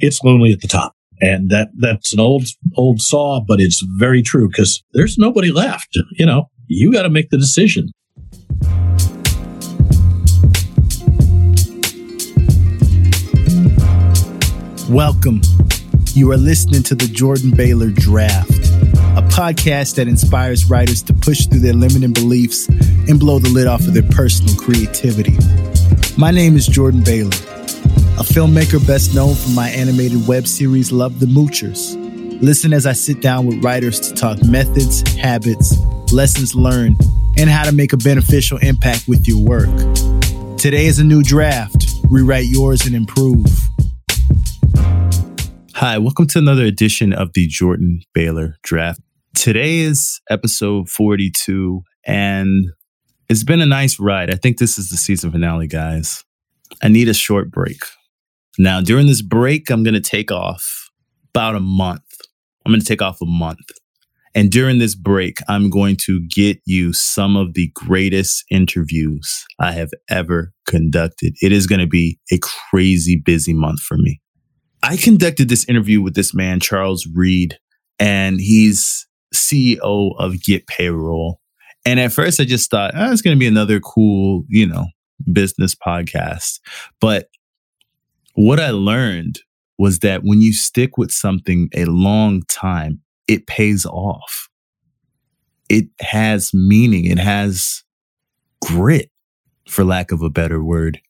it's lonely at the top. And that that's an old old saw, but it's very true because there's nobody left. You know, you got to make the decision. Welcome. You are listening to the Jordan Baylor Draft, a podcast that inspires writers to push through their limiting beliefs and blow the lid off of their personal creativity. My name is Jordan Baylor, a filmmaker best known for my animated web series Love the Moochers. Listen as I sit down with writers to talk methods, habits, lessons learned, and how to make a beneficial impact with your work. Today is a new draft. Rewrite yours and improve. Hi, welcome to another edition of the Jordan Baylor Draft. Today is episode 42, and it's been a nice ride. I think this is the season finale, guys. I need a short break. Now, during this break, I'm going to take off about a month. I'm going to take off a month. And during this break, I'm going to get you some of the greatest interviews I have ever conducted. It is going to be a crazy busy month for me. I conducted this interview with this man, Charles Read, and he's CEO of GetPayroll. And at first, I just thought, oh, it's going to be another cool, you know, business podcast. But what I learned was that when you stick with something a long time, it pays off. It has meaning, it has grit, for lack of a better word.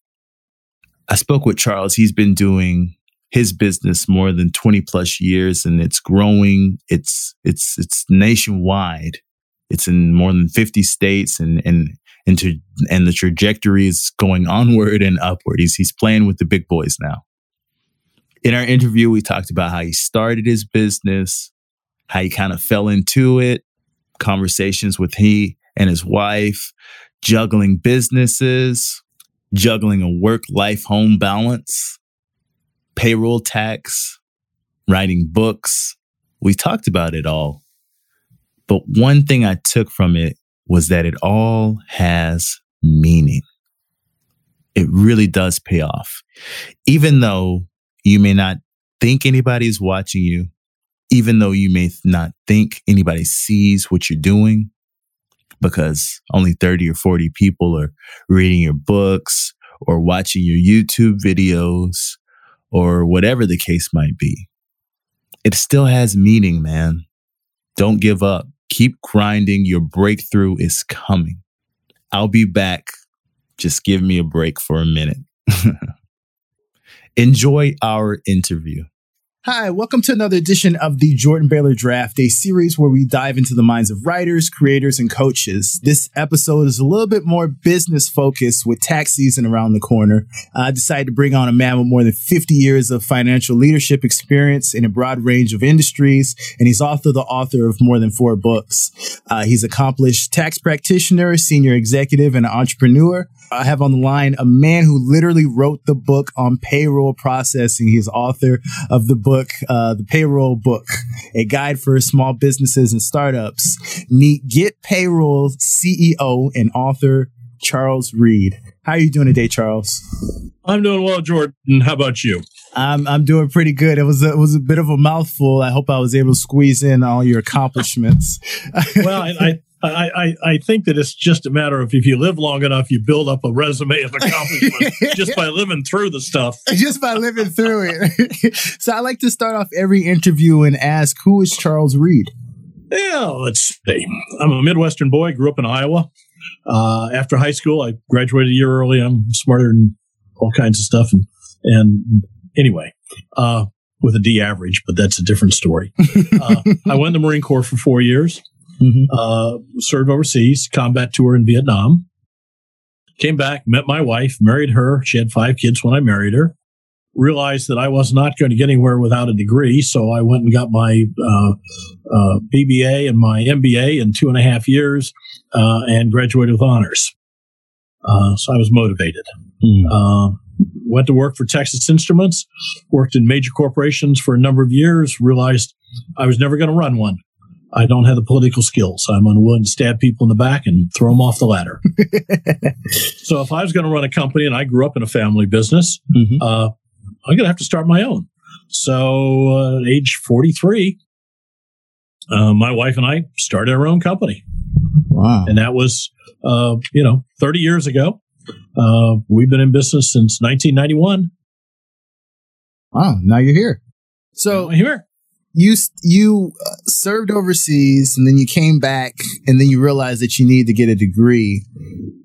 I spoke with Charles. He's been doing his business more than 20 plus years and it's growing. It's, it's, it's nationwide. It's in more than 50 states and, and, and, to, and the trajectory is going onward and upward. He's, he's playing with the big boys now. In our interview, we talked about how he started his business, how he kind of fell into it, conversations with he and his wife, juggling businesses, juggling a work life home balance payroll tax, writing books. We talked about it all. But one thing I took from it was that it all has meaning. It really does pay off. Even though you may not think anybody's watching you, even though you may not think anybody sees what you're doing, because only 30 or 40 people are reading your books or watching your YouTube videos or whatever the case might be. It still has meaning, man. Don't give up. Keep grinding. Your breakthrough is coming. I'll be back. Just give me a break for a minute. Enjoy our interview. Hi, welcome to another edition of the Jordan Baylor Draft, a series where we dive into the minds of writers, creators, and coaches. This episode is a little bit more business focused with tax season around the corner. I decided to bring on a man with more than 50 years of financial leadership experience in a broad range of industries, and he's also the author of more than four books. Uh, he's accomplished tax practitioner, senior executive, and entrepreneur. I have on the line a man who literally wrote the book on payroll processing. He's author of the book, uh, The Payroll Book, a guide for small businesses and startups. Meet GetPayroll CEO and author Charles Read. How are you doing today, Charles? I'm doing well, Jordan. How about you? I'm I'm doing pretty good. It was a, it was a bit of a mouthful. I hope I was able to squeeze in all your accomplishments. well, I, I, I, I think that it's just a matter of if you live long enough, you build up a resume of accomplishment just by living through the stuff. just by living through it. so I like to start off every interview and ask, who is Charles Read? Yeah, let's see. I'm a Midwestern boy, grew up in Iowa. Uh, after high school, I graduated a year early. I'm smarter than all kinds of stuff. And, and anyway, uh, with a D average, but that's a different story. Uh, I went to the Marine Corps for four years mm-hmm. uh, served overseas, combat tour in Vietnam. Came back, met my wife, married her. She had five kids when I married her. Realized that I was not going to get anywhere without a degree, so I went and got my uh, uh, BBA and my MBA in two and a half years, uh, and graduated with honors. Uh, so I was motivated. Mm. went to work for Texas Instruments, worked in major corporations for a number of years. Realized I was never going to run one. I don't have the political skills. I'm unwilling to stab people in the back and throw them off the ladder. so if I was going to run a company and I grew up in a family business, mm-hmm. uh, I'm going to have to start my own. So, uh, age 43, uh, my wife and I started our own company. Wow. And that was, uh, you know, 30 years ago. Uh, we've been in business since 1991. Wow. Now you're here. So here. You you uh, served overseas and then you came back and then you realized that you needed to get a degree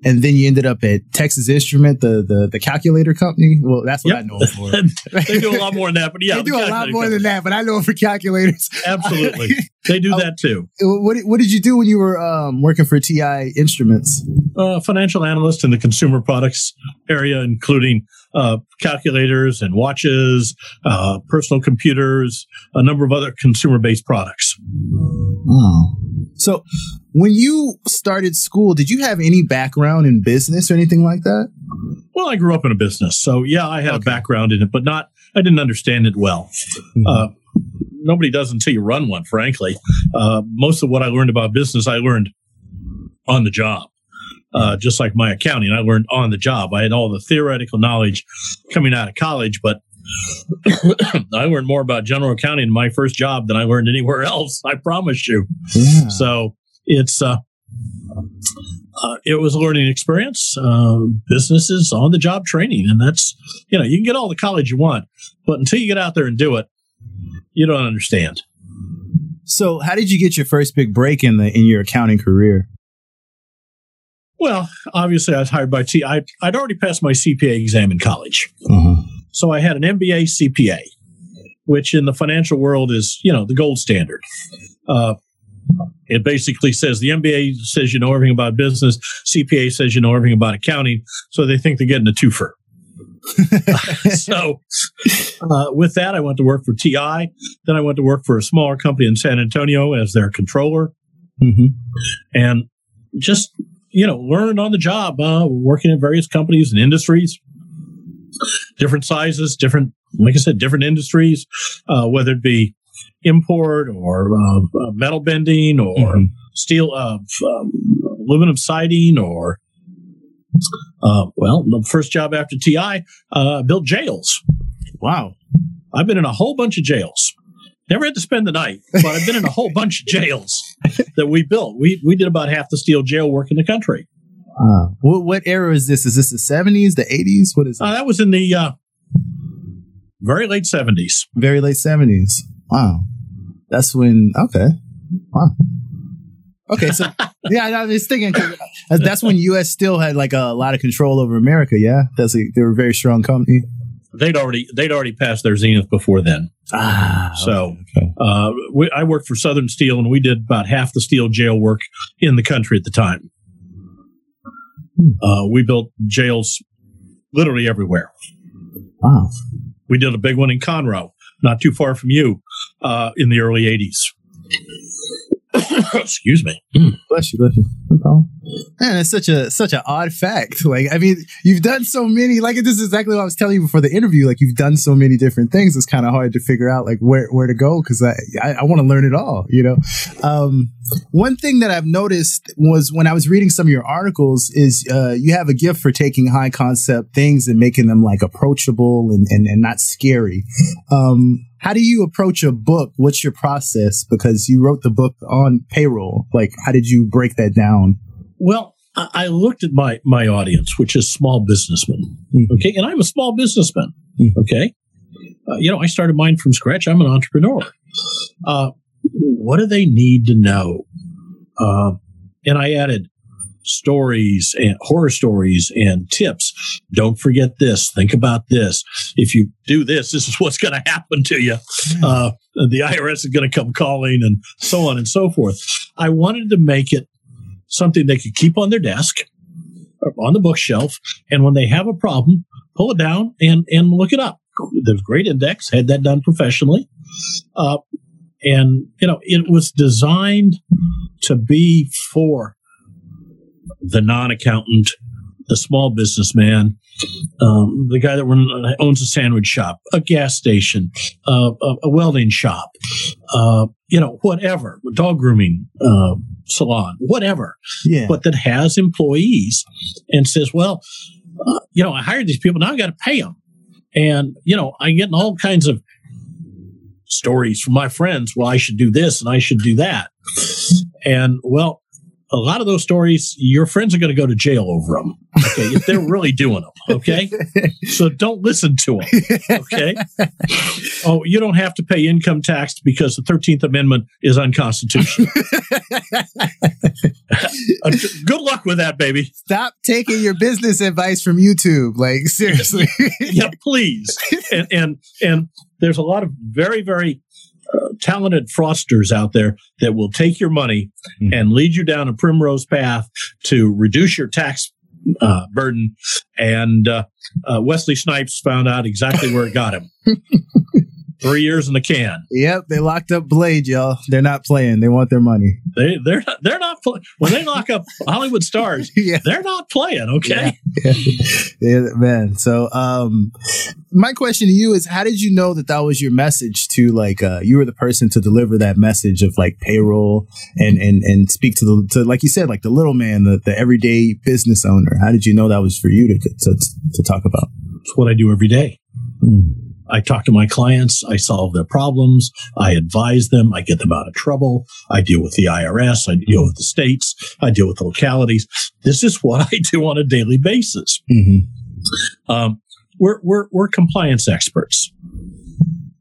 and then you ended up at Texas Instrument the the, the calculator company well that's what Yep. I know for they do a lot more than that, but yeah, they the do a lot more than that but I know it for calculators Absolutely, they do Oh. that too. what what did you do when you were um, working for TI Instruments Uh, financial analyst in the consumer products area, including uh, calculators and watches, uh, personal computers, a number of other consumer-based products. Oh. So when you started school, did you have any background in business or anything like that? Well, I grew up in a business, so yeah, I had a background in it, but not. I didn't understand it well. Uh, nobody does until you run one, frankly. Uh, most of what I learned about business, I learned on the job. Uh, just like my accounting, I learned on the job. I had all the theoretical knowledge coming out of college, but I learned more about general accounting in my first job than I learned anywhere else. I promise you. yeah. So it's uh, uh, it was a learning experience. Uh, businesses on the job training, and that's you know you can get all the college you want, but until you get out there and do it, you don't understand. So how did you get your first big break in the in your accounting career? Well, obviously, I was hired by T. I, I'd already passed my CPA exam in college, Uh-huh. so I had an MBA CPA, which in the financial world is you know the gold standard. Uh, it basically says the MBA says you know everything about business, CPA says you know everything about accounting, so they think they're getting a twofer. so, uh, with that, I went to work for TI. Then I went to work for a smaller company in San Antonio as their controller, Mhm. and just you know learned on the job, uh, working in various companies and industries, different sizes, different, like I said, different industries, uh, whether it be import or uh, uh, metal bending or Mhm. steel, uh, um, aluminum siding or. Uh, well, the first job after TI, uh, built jails. Wow. I've been in a whole bunch of jails. Never had to spend the night, but I've been in a whole bunch of jails that we built. We we did about half the steel jail work in the country. Wow. What what era is this? Is this the seventies, the eighties? What is it? Uh, that was in the uh, very late seventies. Very late seventies. Wow. That's when okay. Wow. Okay, so yeah, I was thinking that's when U.S. Steel had like a lot of control over America. Yeah, that's a, they were a very strong company. They'd already they'd already passed their zenith before then. Ah, So okay. uh, we, I worked for Southern Steel, and we did about half the steel jail work in the country at the time. Uh, we built jails literally everywhere. wow. We did a big one in Conroe, not too far from you, uh, in the early '80s. Excuse me. Bless you, bless you. No problem. Man, it's such a such an odd fact. Like, I mean, you've done so many. Like, this is exactly what I was telling you before the interview. Like, you've done so many different things. It's kind of hard to figure out like where where to go because I I, I want to learn it all. You know, um, one thing that I've noticed was when I was reading some of your articles is uh, you have a gift for taking high concept things and making them like approachable and and, and not scary. Um, how do you approach a book? What's your process? Because you wrote the book on payroll. Like, how did you break that down? Well, I, looked at my my audience, which is small businessmen. Mhm. Okay, and I'm a small businessman. Mhm. Okay, uh, you know, I started mine from scratch. I'm an entrepreneur. Uh, what do they need to know? Uh, and I added stories and horror stories and tips. Don't forget this. Think about this. If you do this, this is what's going to happen to you. Uh, the IRS is going to come calling and so on and so forth. I wanted to make it something they could keep on their desk or on the bookshelf. And when they have a problem, pull it down and, and look it up. There's great index, had that done professionally. Uh, and, you know, it was designed to be for the non accountant, the small businessman, um, the guy that run, owns a sandwich shop, a gas station, uh, a, a welding shop, uh, you know, whatever, dog grooming uh, salon, whatever, Yeah. but that has employees and says, well, uh, you know, I hired these people, now I got to pay them. And, you know, I'm getting all kinds of stories from my friends. Well, I should do this and I should do that. And well, a lot of those stories, your friends are going to go to jail over them. Okay. if they're really doing them. Okay. So don't listen to them. Okay. Oh, you don't have to pay income tax because the 13th Amendment is unconstitutional. Uh, Good luck with that, baby. Stop taking your business advice from YouTube. Like seriously. yeah, please. And and and there's a lot of very very talented fraudsters out there that will take your money Mhm. and lead you down a primrose path to reduce your tax uh, burden. And uh, uh, Wesley Snipes found out exactly where it got him. Three years in the can. Yep, they locked up Blade, y'all. They're not playing. They want their money. They they're not, they're not pl- when they lock up Hollywood stars. yeah. They're not playing. Okay. yeah, man. So, um, my question to you is, how did you know that that was your message to like, uh, you were the person to deliver that message of like payroll and, and, and speak to the, to, like you said, like the little man, the, the everyday business owner. How did you know that was for you to, to, to talk about? It's what I do every day. I talk to my clients. I solve their problems. I advise them. I get them out of trouble. I deal with the IRS. I deal with the states. I deal with the localities. This is what I do on a daily basis. Mm-hmm. Um, we're, we're, we're compliance experts.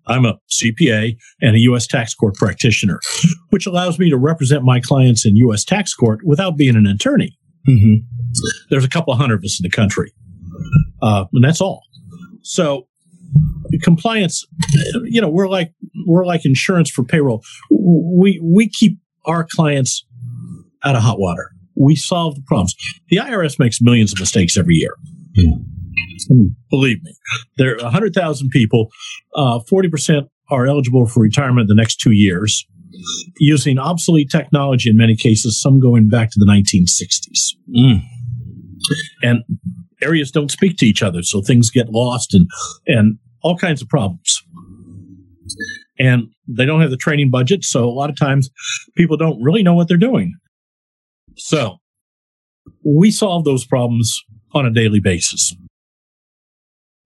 I'm a CPA and a U.S. tax court practitioner, which allows me to represent my clients in U.S. tax court without being an attorney. Mm-hmm. There's a couple hundred of us in the country, uh, and that's all. So, compliance, you know, we're like we're like insurance for payroll. We we keep our clients out of hot water. We solve the problems. The IRS makes millions of mistakes every year. Believe me, there are 100,000 people. Uh, 40% are eligible for retirement the next two years using obsolete technology in many cases, some going back to the 1960s. Mm. And areas don't speak to each other, so things get lost and, and all kinds of problems. And they don't have the training budget, so a lot of times people don't really know what they're doing. So we solve those problems on a daily basis.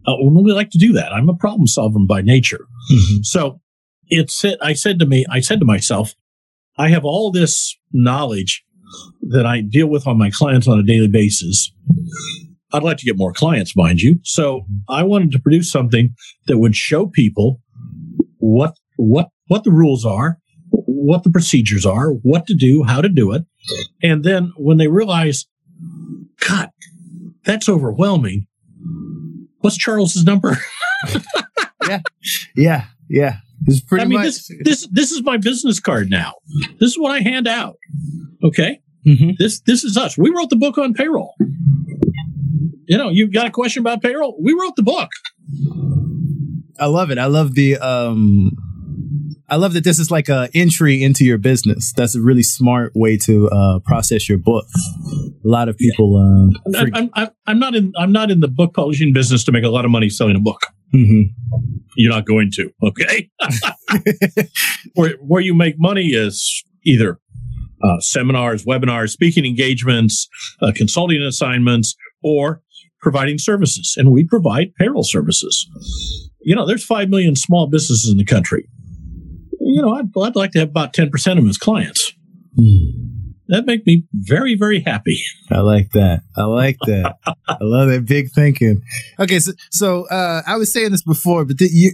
Uh, we like to do that. I'm a problem solver by nature. Mm-hmm. So it said, I said to me, I said to myself, I have all this knowledge that I deal with on my clients on a daily basis. I'd like to get more clients, mind you. So I wanted to produce something that would show people what, what, what the rules are, what the procedures are, what to do, how to do it. And then when they realize, God, that's overwhelming. What's Charles's number? Yeah. Yeah. It's pretty I mean, much. this, this this is my business card now. This is what I hand out. Okay, Mhm. this this is us. We wrote the book on payroll. You know, you got a question about payroll? We wrote the book. I love it. I love the um I love that this is like a entry into your business. That's a really smart way to uh, process your book. A lot of people uh, I'm, I'm, I'm, I'm not in I'm not in the book publishing business to make a lot of money selling a book. Mhm. You're not going to. Okay, where where you make money is either uh, seminars, webinars, speaking engagements, uh, consulting assignments, or providing services. And we provide payroll services. You know, there's five million small businesses in the country. You know, I'd, I'd like to have about ten percent of them as clients. That make me very, very happy. I like that. I like that. I love that big thinking. Okay, so so uh, I was saying this before, but th- you,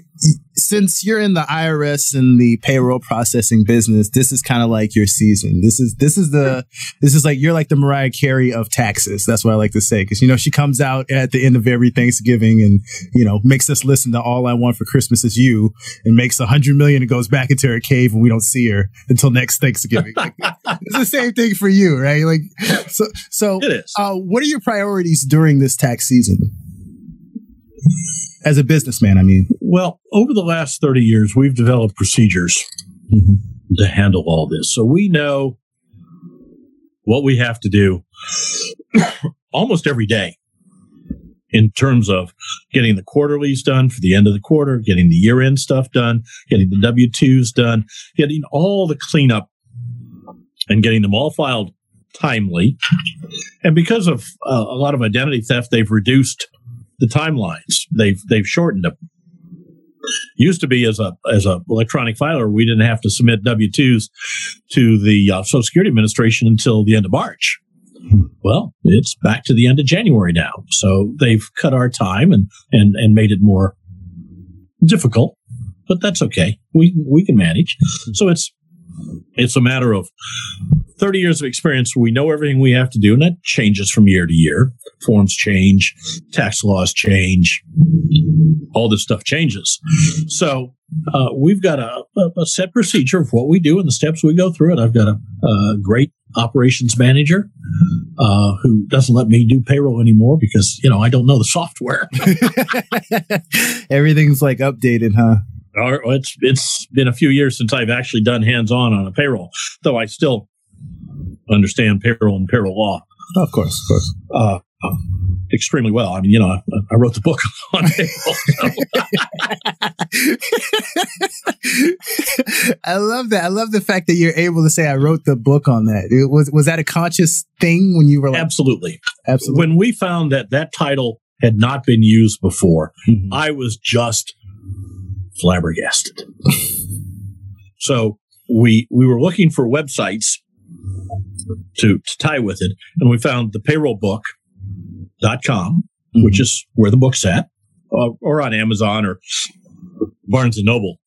since you're in the IRS and the payroll processing business, this is kind of like your season. This is this is the this is like you're like the Mariah Carey of taxes. That's what I like to say because you know she comes out at the end of every Thanksgiving and you know makes us listen to "All I Want for Christmas Is You" and makes a hundred million and goes back into her cave and we don't see her until next Thanksgiving. Like, it's the same thing for you, right? Like so so. Uh, what are your priorities during this tax season? As a businessman, I mean. Well, over the last 30 years, we've developed procedures to handle all this. So we know what we have to do almost every day in terms of getting the quarterlies done for the end of the quarter, getting the year end stuff done, getting the W 2s done, getting all the cleanup and getting them all filed timely. And because of uh, a lot of identity theft, they've reduced the timelines. They've they've shortened them. Used to be as a as a electronic filer, we didn't have to submit W twos to the uh, Social Security Administration until the end of March. Well, it's back to the end of January now, so they've cut our time and and and made it more difficult, but that's okay. We we can manage. So it's it's a matter of 30 years of experience. We know everything we have to do, and that changes from year to year. Forms change, tax laws change, all this stuff changes. So uh, we've got a, a, set procedure of what we do and the steps we go through. And I've got a, a great operations manager uh, who doesn't let me do payroll anymore because you know I don't know the software. Everything's like updated, huh? Or it's it's been a few years since I've actually done hands on on a payroll, though I still understand payroll and payroll law. Of course, of course. Uh, extremely well. I mean, you know, I, I wrote the book on payroll. I love that. I love the fact that you're able to say I wrote the book on that. It was was that a conscious thing when you were like, absolutely, absolutely. When we found that that title had not been used before, mm-hmm. I was just flabbergasted. so we we were looking for websites to, to tie with it, and we found the payroll book.com, mm-hmm. which is where the book's at, uh, or on Amazon or Barnes and Noble.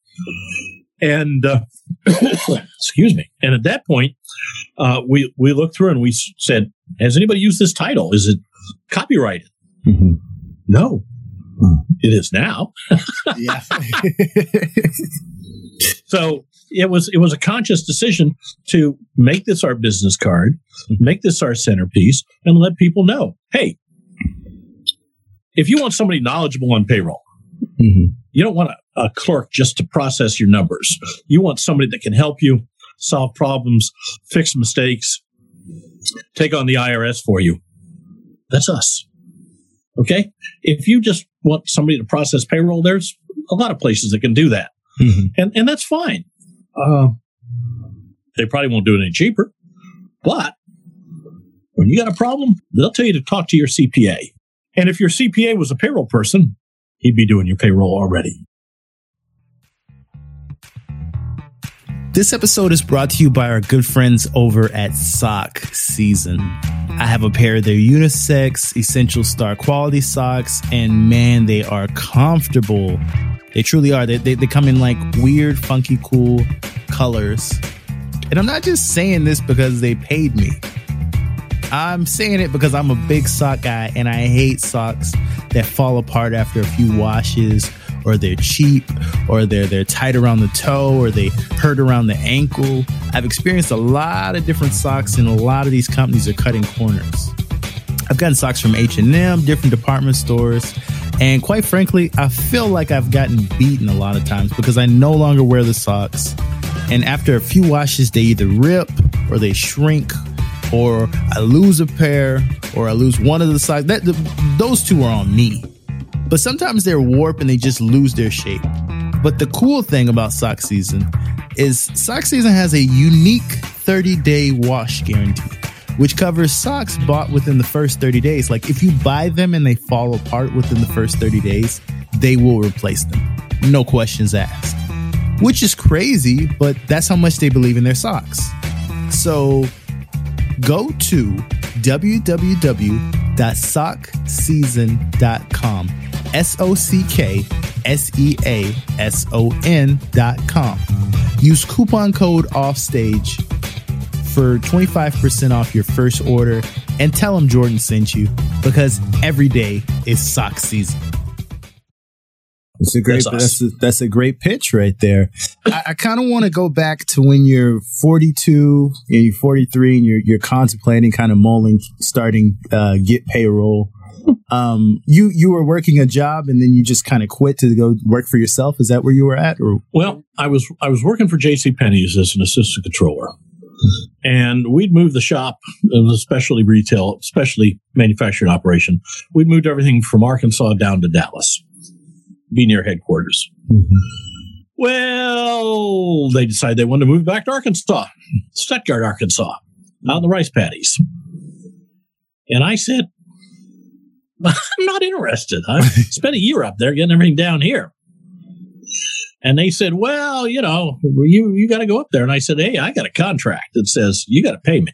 And uh, excuse me. And at that point, uh, we we looked through and we said, "Has anybody used this title? Is it copyrighted?" Mm-hmm. No, it is now. yeah. so it was it was a conscious decision to make this our business card, make this our centerpiece, and let people know, hey, if you want somebody knowledgeable on payroll, mm-hmm. you don't want a, a clerk just to process your numbers. You want somebody that can help you solve problems, fix mistakes, take on the IRS for you. That's us. Okay. If you just want somebody to process payroll, there's a lot of places that can do that. Mm-hmm. And, and that's fine. Uh, they probably won't do it any cheaper, but when you got a problem, they'll tell you to talk to your CPA. And if your CPA was a payroll person, he'd be doing your payroll already. This episode is brought to you by our good friends over at Sock Season. I have a pair of their unisex essential star quality socks, and man, they are comfortable. They truly are. They, they, they come in like weird, funky, cool colors. And I'm not just saying this because they paid me. I'm saying it because I'm a big sock guy and I hate socks that fall apart after a few washes or they're cheap or they're they're tight around the toe or they hurt around the ankle. I've experienced a lot of different socks and a lot of these companies are cutting corners. I've gotten socks from H&M, different department stores, and quite frankly, I feel like I've gotten beaten a lot of times because I no longer wear the socks. And after a few washes, they either rip or they shrink or I lose a pair or I lose one of the socks. That the, those two are on me but sometimes they're warped and they just lose their shape. But the cool thing about sock season is sock season has a unique 30 day wash guarantee, which covers socks bought within the first 30 days. Like if you buy them and they fall apart within the first 30 days, they will replace them. No questions asked. Which is crazy, but that's how much they believe in their socks. So go to www.sockseason.com S O C K S E A S O N dot com. Use coupon code offstage for 25% off your first order and tell them Jordan sent you because every day is sock season. That's a great. That's, that's, a, that's a great pitch right there. I, I kind of want to go back to when you're 42 and you're 43 and you're you're contemplating, kind of mulling, starting uh, GetPayroll um, you you were working a job and then you just kind of quit to go work for yourself. Is that where you were at? Or well, I was I was working for J.C. Penney's as an assistant controller, and we'd moved the shop, it was especially retail, especially manufacturing operation. We'd moved everything from Arkansas down to Dallas, be near headquarters. Mm-hmm. Well, they decided they wanted to move back to Arkansas, Stuttgart, Arkansas, out in the rice paddies. And I said, I'm not interested. I spent a year up there getting everything down here. And they said, well, you know, you, you got to go up there. And I said, hey, I got a contract that says you got to pay me.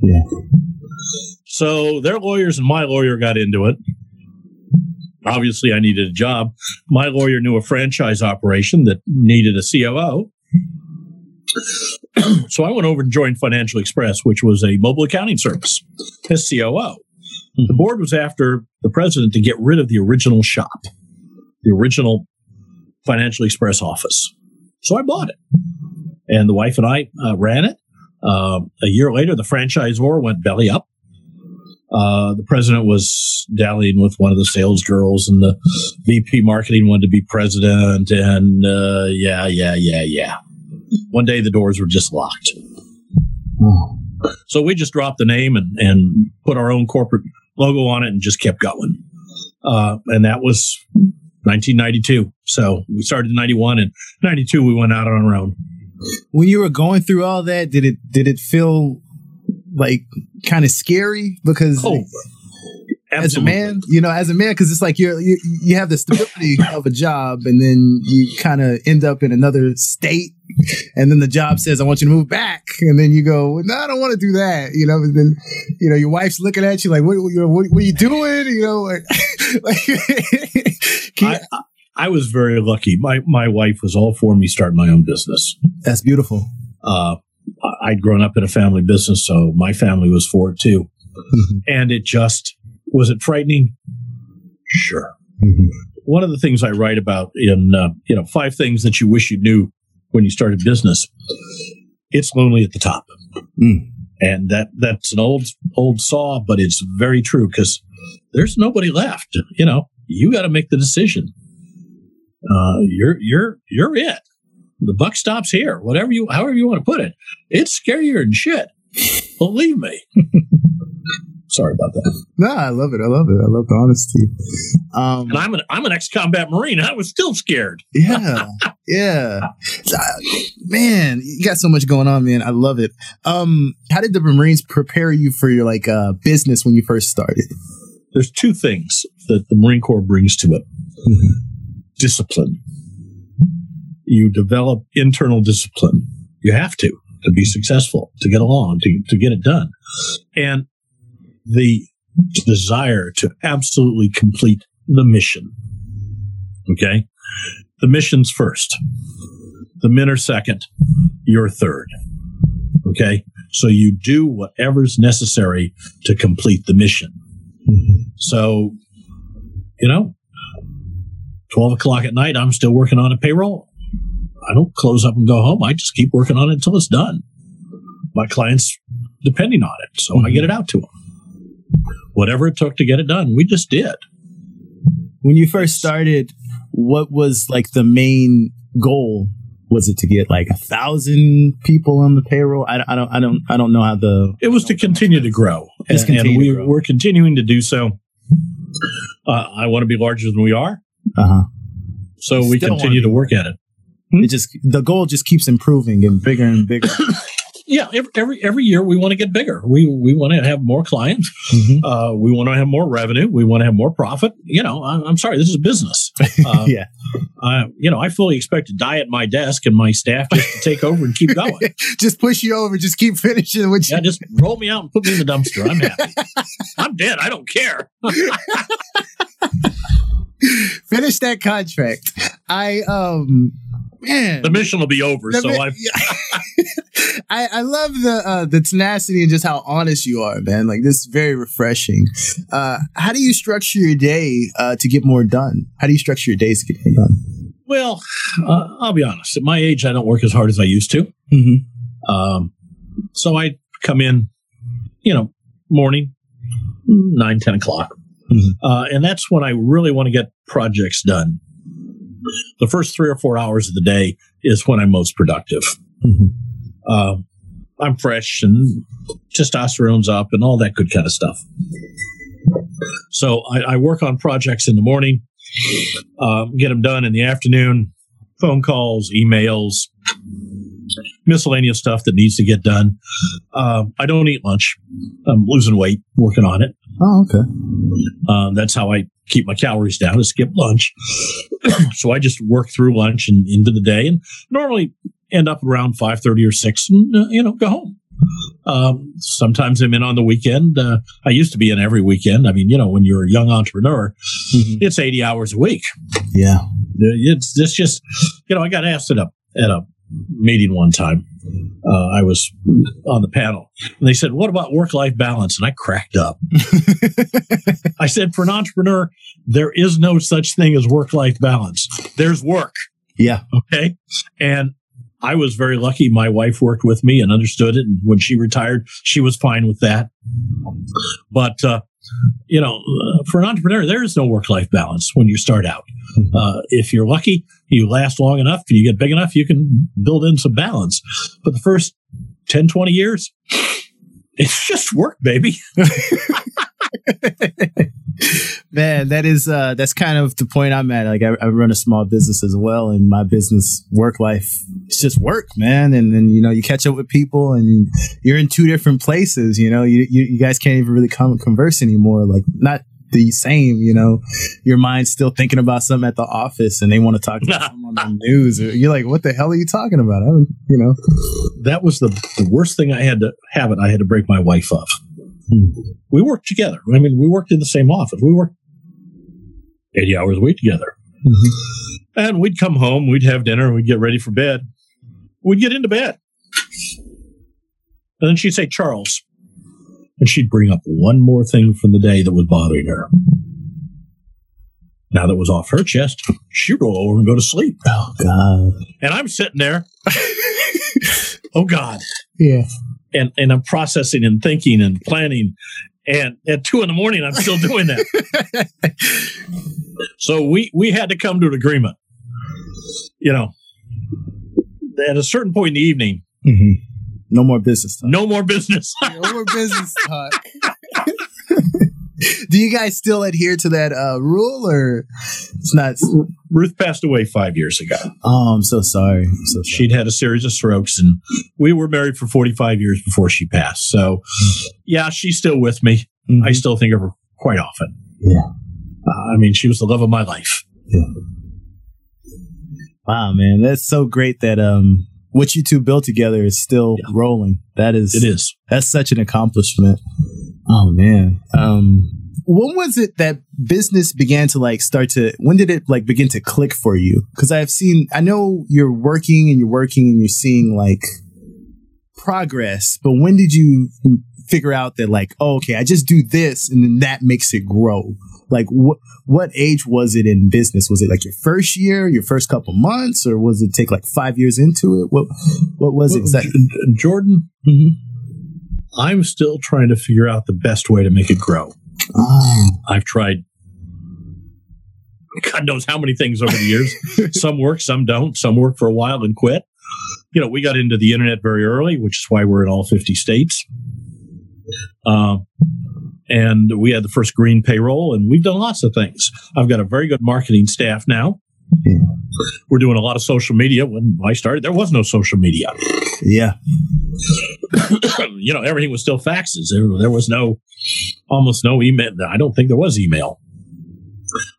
Yeah. So their lawyers and my lawyer got into it. Obviously, I needed a job. My lawyer knew a franchise operation that needed a COO. so I went over and joined Financial Express, which was a mobile accounting service as COO. The board was after the president to get rid of the original shop, the original Financial Express office. So I bought it. And the wife and I uh, ran it. Uh, a year later, the franchisor went belly up. Uh, the president was dallying with one of the sales girls, and the VP marketing wanted to be president. And uh, yeah, yeah, yeah, yeah. One day the doors were just locked. So we just dropped the name and, and put our own corporate logo on it and just kept going. Uh, and that was 1992. So we started in 91 and 92 we went out on our own. When you were going through all that, did it did it feel like kind of scary because Oh, as a man, you know, as a man, because it's like you're you, you have the stability of a job, and then you kind of end up in another state, and then the job says, "I want you to move back," and then you go, "No, I don't want to do that," you know. And then you know your wife's looking at you like, "What, what, what, what are you doing?" You know, like, I, I was very lucky. My my wife was all for me starting my own business. that's beautiful. Uh, I'd grown up in a family business, so my family was for it too. And it just was it frightening? Sure. One of the things I write about in uh, you know five things that you wish you knew when you started business. It's lonely at the top, Mm. and that that's an old old saw, but it's very true because there's nobody left. You know, you got to make the decision. Uh, you're you're you're it. The buck stops here. Whatever you, however you want to put it, it's scarier than shit. Believe me. Sorry about that. No, I love it. I love it. I love the honesty. Um, And I'm an I'm an ex combat marine. I was still scared. yeah, yeah. Uh, Man, you got so much going on, man. I love it. Um, how did the Marines prepare you for your like uh business when you first started? There's two things that the Marine Corps brings to it: discipline. You develop internal discipline. You have to to be successful, to get along, to to get it done, and the desire to absolutely complete the mission. Okay, the mission's first. The men are second. You're third. Okay, so you do whatever's necessary to complete the mission. So, you know, 12 o'clock at night, I'm still working on a payroll. I don't close up and go home. I just keep working on it until it's done. My clients depending on it. So I get it out to them. Whatever it took to get it done, we just did. When you first started, what was like the main goal? Was it to get like a thousand people on the payroll? I, I don't, I don't, I don't know how the. It was to continue to grow. And, and continue we, grow. we're continuing to do so. Uh, I want to be larger than we are. Uh huh. So we Still continue to work at it. It just the goal just keeps improving and bigger and bigger. Yeah, every every, every year we want to get bigger. We we want to have more clients. Mhm. Uh, we want to have more revenue. We want to have more profit. You know, I'm, I'm sorry, this is business. Uh, yeah, I, you know, I fully expect to die at my desk and my staff just to take over and keep going. just push you over. Just keep finishing what you. Yeah, just roll me out and put me in the dumpster. I'm happy. I'm dead. I don't care. finish that contract. I um man. The mission will be over. the So mi- I've I, I love the uh, the tenacity and just how honest you are, man. Like this is very refreshing. Uh, how do you structure your day uh, to get more done? How do you structure your days to get more done? well, uh, I'll be honest. At my age, I don't work as hard as I used to. Mm-hmm. Um, so I come in, you know, morning, nine, 10 o'clock. Mhm. Uh, and that's when I really want to get projects done. The first three or four hours of the day is when I'm most productive. Uh, I'm fresh and testosterone's up and all that good kind of stuff. So I, I work on projects in the morning, um, get them done in the afternoon, phone calls, emails, miscellaneous stuff that needs to get done. Uh, I don't eat lunch. I'm losing weight, working on it. Oh, okay. Uh, that's how I keep my calories down to skip lunch. so I just work through lunch and into the day and normally end up around 5.30 or 6 and, uh, you know, go home. Um, sometimes I'm in on the weekend. Uh, I used to be in every weekend. I mean, you know, when you're a young entrepreneur, mm-hmm. it's 80 hours a week. Yeah. It's, it's just, you know, I got asked at a, at a meeting one time. Uh, I was on the panel and they said, What about work life balance? And I cracked up. I said, For an entrepreneur, there is no such thing as work life balance. There's work. Yeah. Okay. And I was very lucky. My wife worked with me and understood it. And when she retired, she was fine with that. But, uh, you know, uh, for an entrepreneur, there is no work life balance when you start out. Mm-hmm. Uh, if you're lucky, you last long enough, you get big enough, you can build in some balance. But the first 10, 20 years, it's just work, baby. Man, that is uh that's kind of the point I'm at. Like I, I, run a small business as well, and my business work life it's just work, man. And then you know you catch up with people, and you're in two different places. You know, you you, you guys can't even really come converse anymore. Like not the same, you know. Your mind's still thinking about something at the office, and they want to talk about something on the news. You're like, what the hell are you talking about? I you know, that was the the worst thing I had to have. It I had to break my wife off. We worked together. I mean, we worked in the same office. We worked 80 hours a week together. Mm-hmm. And we'd come home, we'd have dinner, we'd get ready for bed. We'd get into bed. And then she'd say, Charles. And she'd bring up one more thing from the day that was bothering her. Now that was off her chest, she'd roll over and go to sleep. Oh, God. And I'm sitting there. oh, God. Yeah and and I'm processing and thinking and planning. And at two in the morning, I'm still doing that. so we we had to come to an agreement. You know, at a certain point in the evening, mm-hmm. no more business talk. No more business. no more business talk. Do you guys still adhere to that uh, rule, or it's not? Ruth passed away five years ago. Oh, I'm so sorry. I'm so sorry. She'd had a series of strokes, and we were married for 45 years before she passed. So, yeah, she's still with me. Mm-hmm. I still think of her quite often. Yeah. Uh, I mean, she was the love of my life. Yeah. Wow, man, that's so great that um what you two built together is still yeah. rolling. That is, it is. That's such an accomplishment. Oh man. Um, when was it that business began to like start to when did it like begin to click for you? Because i've seen i know you're working and you're working and you're seeing like progress but when did you figure out that like oh, okay i just do this and then that makes it grow? Like what what age was it in business? Was it like your first year your first couple months or was it take like five years into it? What what was it? Exactly jordan mm-hmm. I'm still trying to figure out the best way to make it grow. Oh. I've tried God knows how many things over the years. some work, some don't. Some work for a while and quit. You know, we got into the internet very early, which is why we're in all 50 states. Uh, and we had the first green payroll, and we've done lots of things. I've got a very good marketing staff now. We're doing a lot of social media. When I started, there was no social media. Yeah. you know, everything was still faxes. There, there, was no, almost no email. I don't think there was email.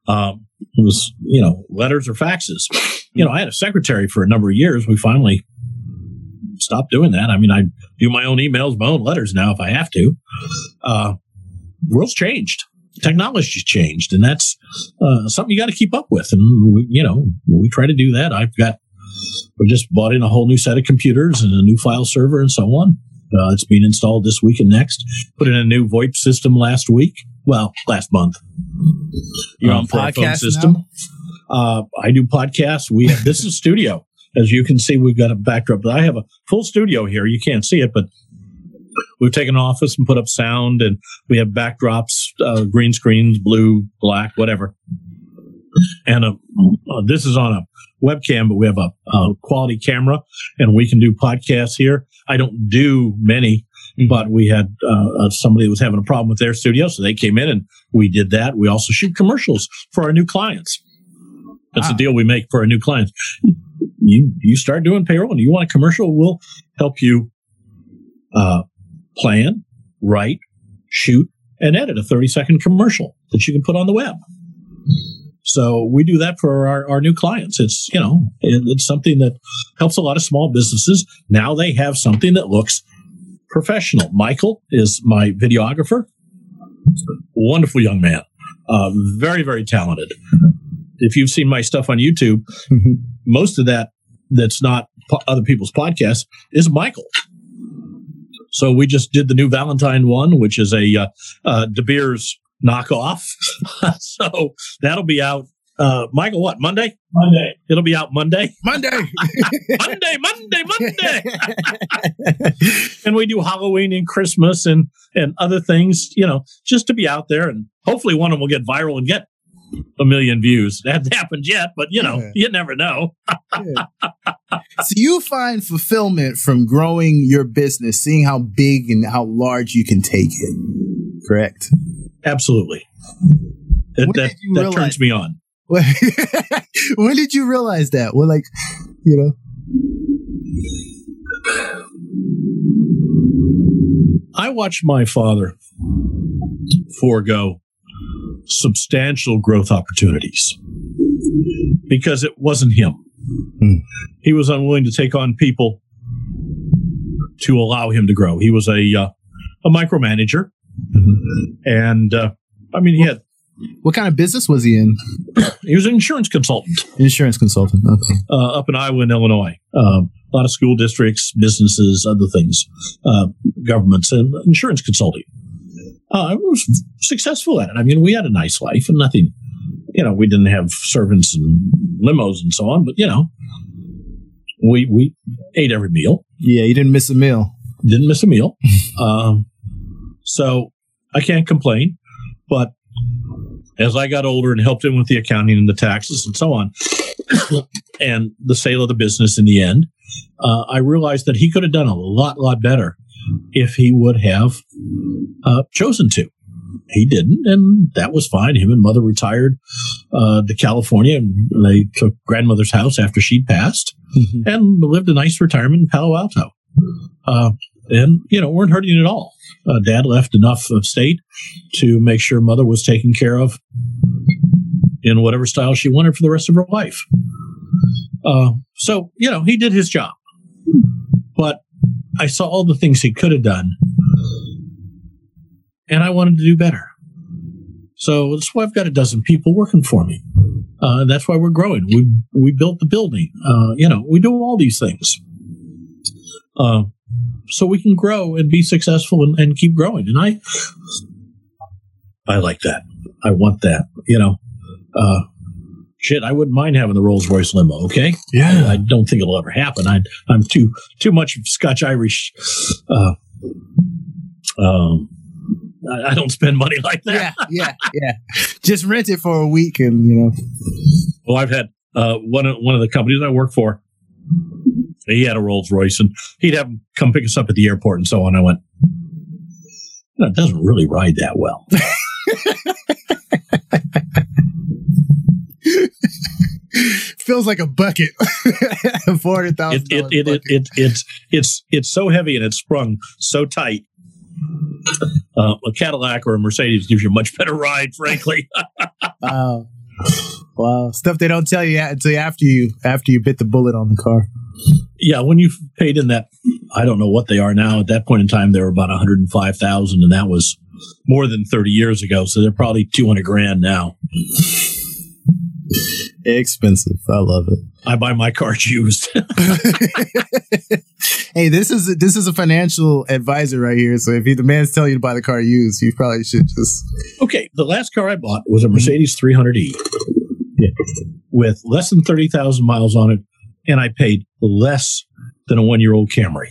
Um, it was, you know, letters or faxes. You know, I had a secretary for a number of years. We finally stopped doing that. I mean, I do my own emails, my own letters now if I have to. Uh, world's changed technology's changed, and that's uh, something you got to keep up with. And we, you know, we try to do that. I've got we just bought in a whole new set of computers and a new file server and so on. Uh, it's being installed this week and next. Put in a new VoIP system last week. Well, last month. You're um, on podcast system. Uh, I do podcasts. We have, this is studio. As you can see, we've got a backdrop. But I have a full studio here. You can't see it, but We've taken an office and put up sound, and we have backdrops, uh, green screens, blue, black, whatever. And uh, uh, this is on a webcam, but we have a, a, quality camera, and we can do podcasts here. I don't do many, but we had uh, uh, somebody was having a problem with their studio, so they came in and we did that. We also shoot commercials for our new clients. That's wow. the deal we make for our new clients. You you start doing payroll and you want a commercial, we'll help you uh, plan, write, shoot, and edit a 30 second commercial that you can put on the web. So we do that for our, our new clients. It's, you know, it, it's something that helps a lot of small businesses. Now they have something that looks professional. Michael is my videographer. Wonderful young man. Uh, very, very talented. If you've seen my stuff on YouTube, Mhm. most of that that's not po- other people's podcasts is Michael. So we just did the new Valentine one, which is a uh, uh, De Beers knockoff. so that'll be out. Uh, Michael, what Monday? Monday. It'll be out Monday. Monday. Monday, Monday, Monday. and we do Halloween and Christmas and and other things. You know, just to be out there and hopefully one of them will get viral and get a million views. That hasn't happened yet, but you know, Yeah. you never know. so you find fulfillment from growing your business, seeing how big and how large you can take it. Correct. Absolutely. That, that, that turns me on. when did you realize that? Well, like, you know. I watched my father forego substantial growth opportunities because it wasn't him. Hmm. He was unwilling to take on people to allow him to grow. He was a uh, a micromanager, and uh, I mean, he had What kind of business was he in? he was an insurance consultant Insurance consultant. Okay. uh, up in Iowa and Illinois. Um, a lot of school districts, businesses, other things, uh, governments, and insurance consulting. Uh, I was successful at it. I mean, we had a nice life and nothing, you know, we didn't have servants and limos and so on, but, you know, we, we ate every meal, Yeah, you didn't miss a meal. didn't miss a meal. um, so I can't complain. But as I got older and helped him with the accounting and the taxes and so on, and the sale of the business in the end, uh, I realized that he could have done a lot, lot better if he would have uh, chosen to. He didn't, and that was fine. Him and mother retired uh, to California, and they took grandmother's house after she'd passed and lived a nice retirement in Palo Alto. Uh, and, you know, weren't hurting at all. Uh, Dad left enough of state to make sure mother was taken care of in whatever style she wanted for the rest of her life. Uh, so, you know, he did his job. But I saw all the things he could have done, and I wanted to do better. So that's why I've got a dozen people working for me. Uh, that's why we're growing. We we built the building. Uh, you know, we do all these things, uh, so we can grow and be successful and, and keep growing. And I, I like that. I want that. You know, uh, shit. I wouldn't mind having the Rolls Royce limo. Okay, Yeah. I don't think it'll ever happen. I, I'm too too much Scotch Irish. Uh, um, I, I don't spend money like that. yeah, yeah, yeah. Just rent it for a week and, you know. Well, I've had uh, one of one of the companies I work for. He had a Rolls Royce, and he'd have him come pick us up at the airport and so on. I went, no, it doesn't really ride that well. Feels like a bucket. Four hundred It, thousand. it, it, it, it, it's it's it's so heavy and it's sprung so tight. Uh, a Cadillac or a Mercedes gives you a much better ride, frankly. Wow. Wow. Stuff they don't tell you until after you after you bit the bullet on the car. yeah, when you paid in that, I don't know what they are now. At that point in time, they were about one hundred and five thousand, and that was more than thirty years ago. So they're probably two hundred grand now. Expensive. I love it. I buy my cars used. hey, this is a, this is a financial advisor right here. So if he, the man's telling you to buy the car used, you probably should just okay, the last car I bought was a Mercedes 300e yeah. with less than 30,000 miles on it, and I paid less than a one year old Camry.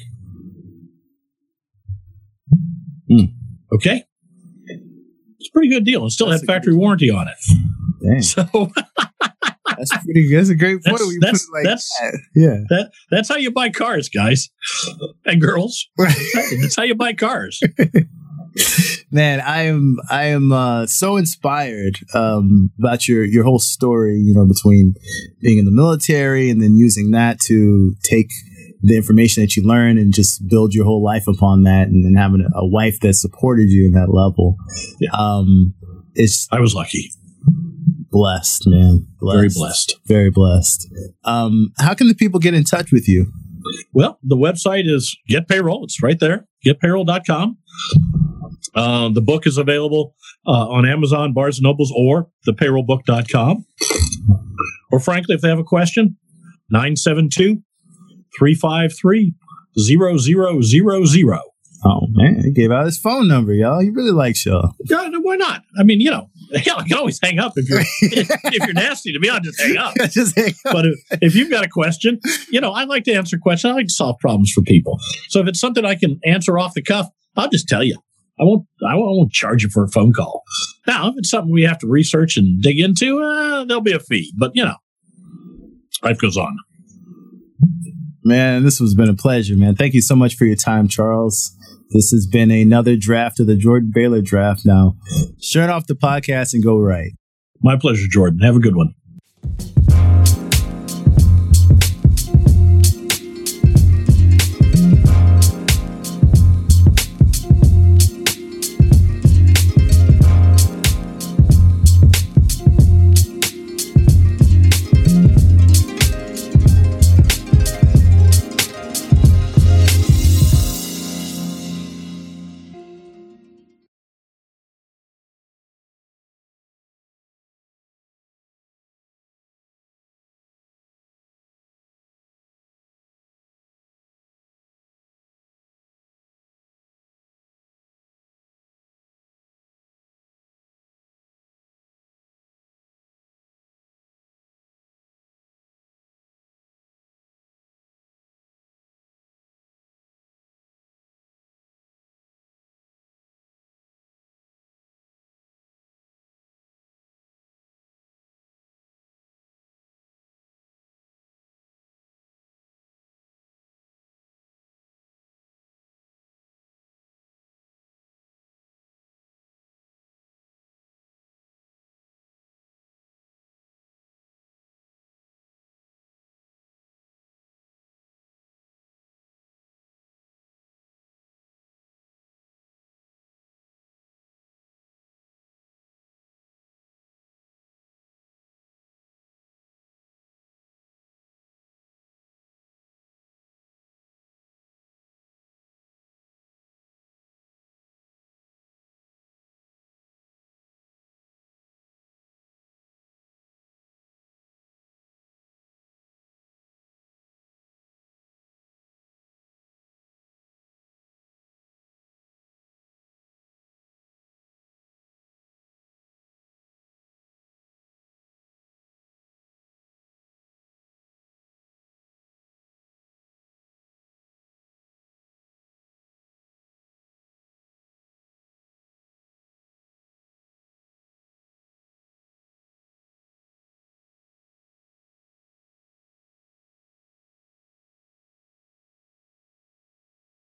Hmm. Okay? It's a pretty good deal. And still That's had factory warranty on it. Dang. So That's pretty good. That's a great point. That's- when you that's- like that's- that. Yeah. that that's how you buy cars, guys and girls. That's how you buy cars. Man, I am I am uh, so inspired um, about your your whole story. You know, between being in the military and then using that to take the information that you learn and just build your whole life upon that, and, then having a, a wife that supported you in that level. Yeah. Um, it's I was lucky. Blessed, man. Blessed. Very blessed. Very blessed. Um, how can the people get in touch with you? Well, the website is Get Payroll. It's right there, getpayroll.com. Uh, the book is available uh, on Amazon, Barnes and Nobles, or thepayrollbook.com. Or frankly, if they have a question, 972 353 0000. Oh man, he gave out his phone number, y'all. He really likes y'all. Yeah, why not? I mean, you know, hell, I can always hang up if you're if you're nasty to me. I'll just hang up. Just hang up. But if, if you've got a question, you know, I like to answer questions. I like to solve problems for people. So if it's something I can answer off the cuff, I'll just tell you. I won't. I won't, I won't charge you for a phone call. Now, if it's something we have to research and dig into, uh, there'll be a fee. But you know, life goes on. Man, this has been a pleasure, man. Thank you so much for your time, Charles. This has been another draft of the Jordan Baylor draft. Now, shut off the podcast and go right. My pleasure, Jordan. Have a good one.